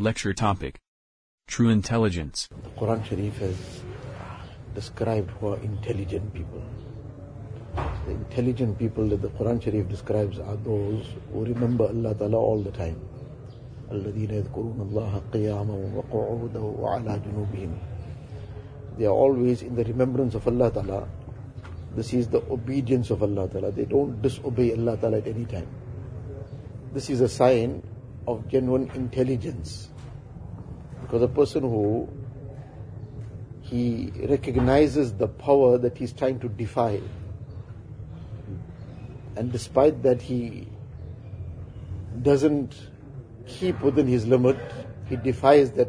Lecture topic True Intelligence. The Quran Sharif has described who are intelligent people. The intelligent people that the Quran Sharif describes are those who remember Allah Ta'ala all the time. الذين يذكرون الله قياما وقعودا وعلى جنوبهم They are always in the remembrance of Allah Ta'ala. This is the obedience of Allah Ta'ala. They don't disobey Allah Ta'ala at any time. This is a sign of genuine intelligence. Because a person who he recognizes the power that he's trying to defy. And despite that he doesn't keep within his limit, he defies that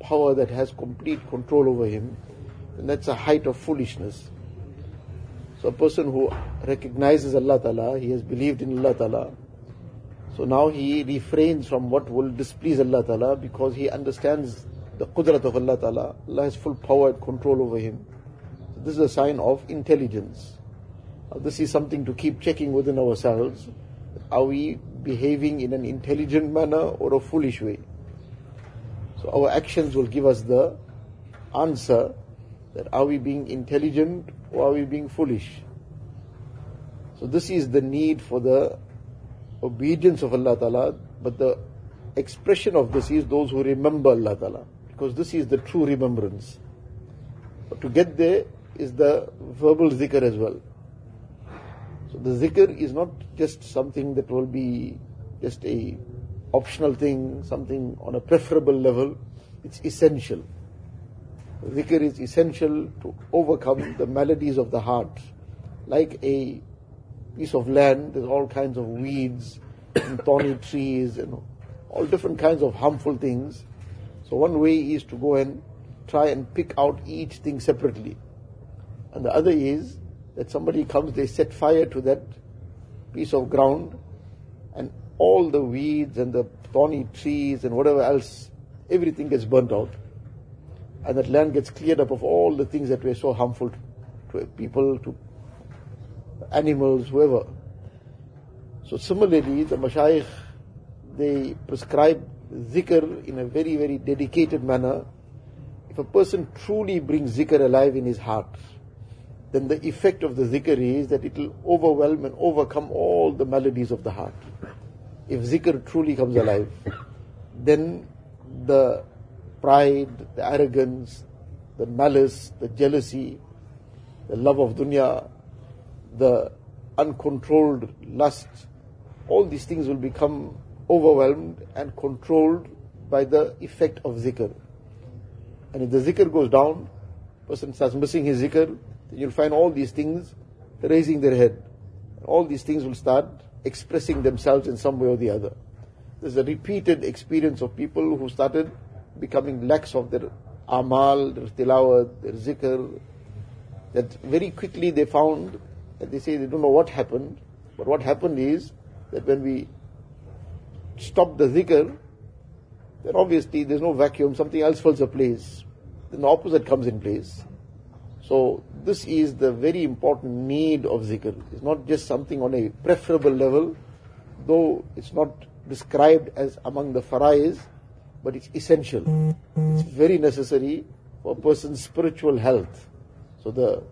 power that has complete control over him, and that's a height of foolishness. So a person who recognizes Allah Ta'ala, he has believed in Allah Ta'ala, so now he refrains from what will displease Allah Ta'ala because he understands the qudrat of Allah Ta'ala. Allah has full power and control over him. So this is a sign of intelligence. Now this is something to keep checking within ourselves. Are we behaving in an intelligent manner or a foolish way? So our actions will give us the answer that are we being intelligent or are we being foolish? So this is the need for the obedience of Allah Ta'ala, but the expression of this is those who remember Allah Ta'ala, because this is the true remembrance. But to get there is the verbal zikr as well. So the zikr is not just something that will be just a optional thing, something on a preferable level. It's essential. Zikr is essential to overcome the maladies of the heart. Like a piece of land, there's all kinds of weeds and thorny trees and all different kinds of harmful things. So one way is to go and try and pick out each thing separately. And the other is that somebody comes, they set fire to that piece of ground and all the weeds and the thorny trees and whatever else, everything gets burnt out. And that land gets cleared up of all the things that were so harmful to people, to animals, whoever. So similarly, the mashayikh, they prescribe zikr in a very, very dedicated manner. If a person truly brings zikr alive in his heart, then the effect of the zikr is that it will overwhelm and overcome all the maladies of the heart. If zikr truly comes alive, then the pride, the arrogance, the malice, the jealousy, the love of dunya, the uncontrolled lust, all these things will become overwhelmed and controlled by the effect of zikr. And if the zikr goes down, person starts missing his zikr, then you'll find all these things raising their head. All these things will start expressing themselves in some way or the other. There's a repeated experience of people who started becoming lax of their amal, their tilawat, their zikr, that very quickly they found that they say they don't know what happened, but what happened is that when we stop the zikr, then obviously there's no vacuum, something else fills a place. Then the opposite comes in place. So this is the very important need of zikr. It's not just something on a preferable level, though it's not described as among the farais, but it's essential. It's very necessary for a person's spiritual health. So the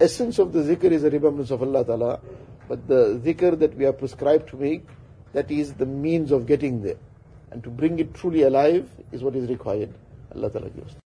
essence of the zikr is a remembrance of Allah Ta'ala, but the zikr that we are prescribed to make, that is the means of getting there. And to bring it truly alive is what is required. Allah Ta'ala gives.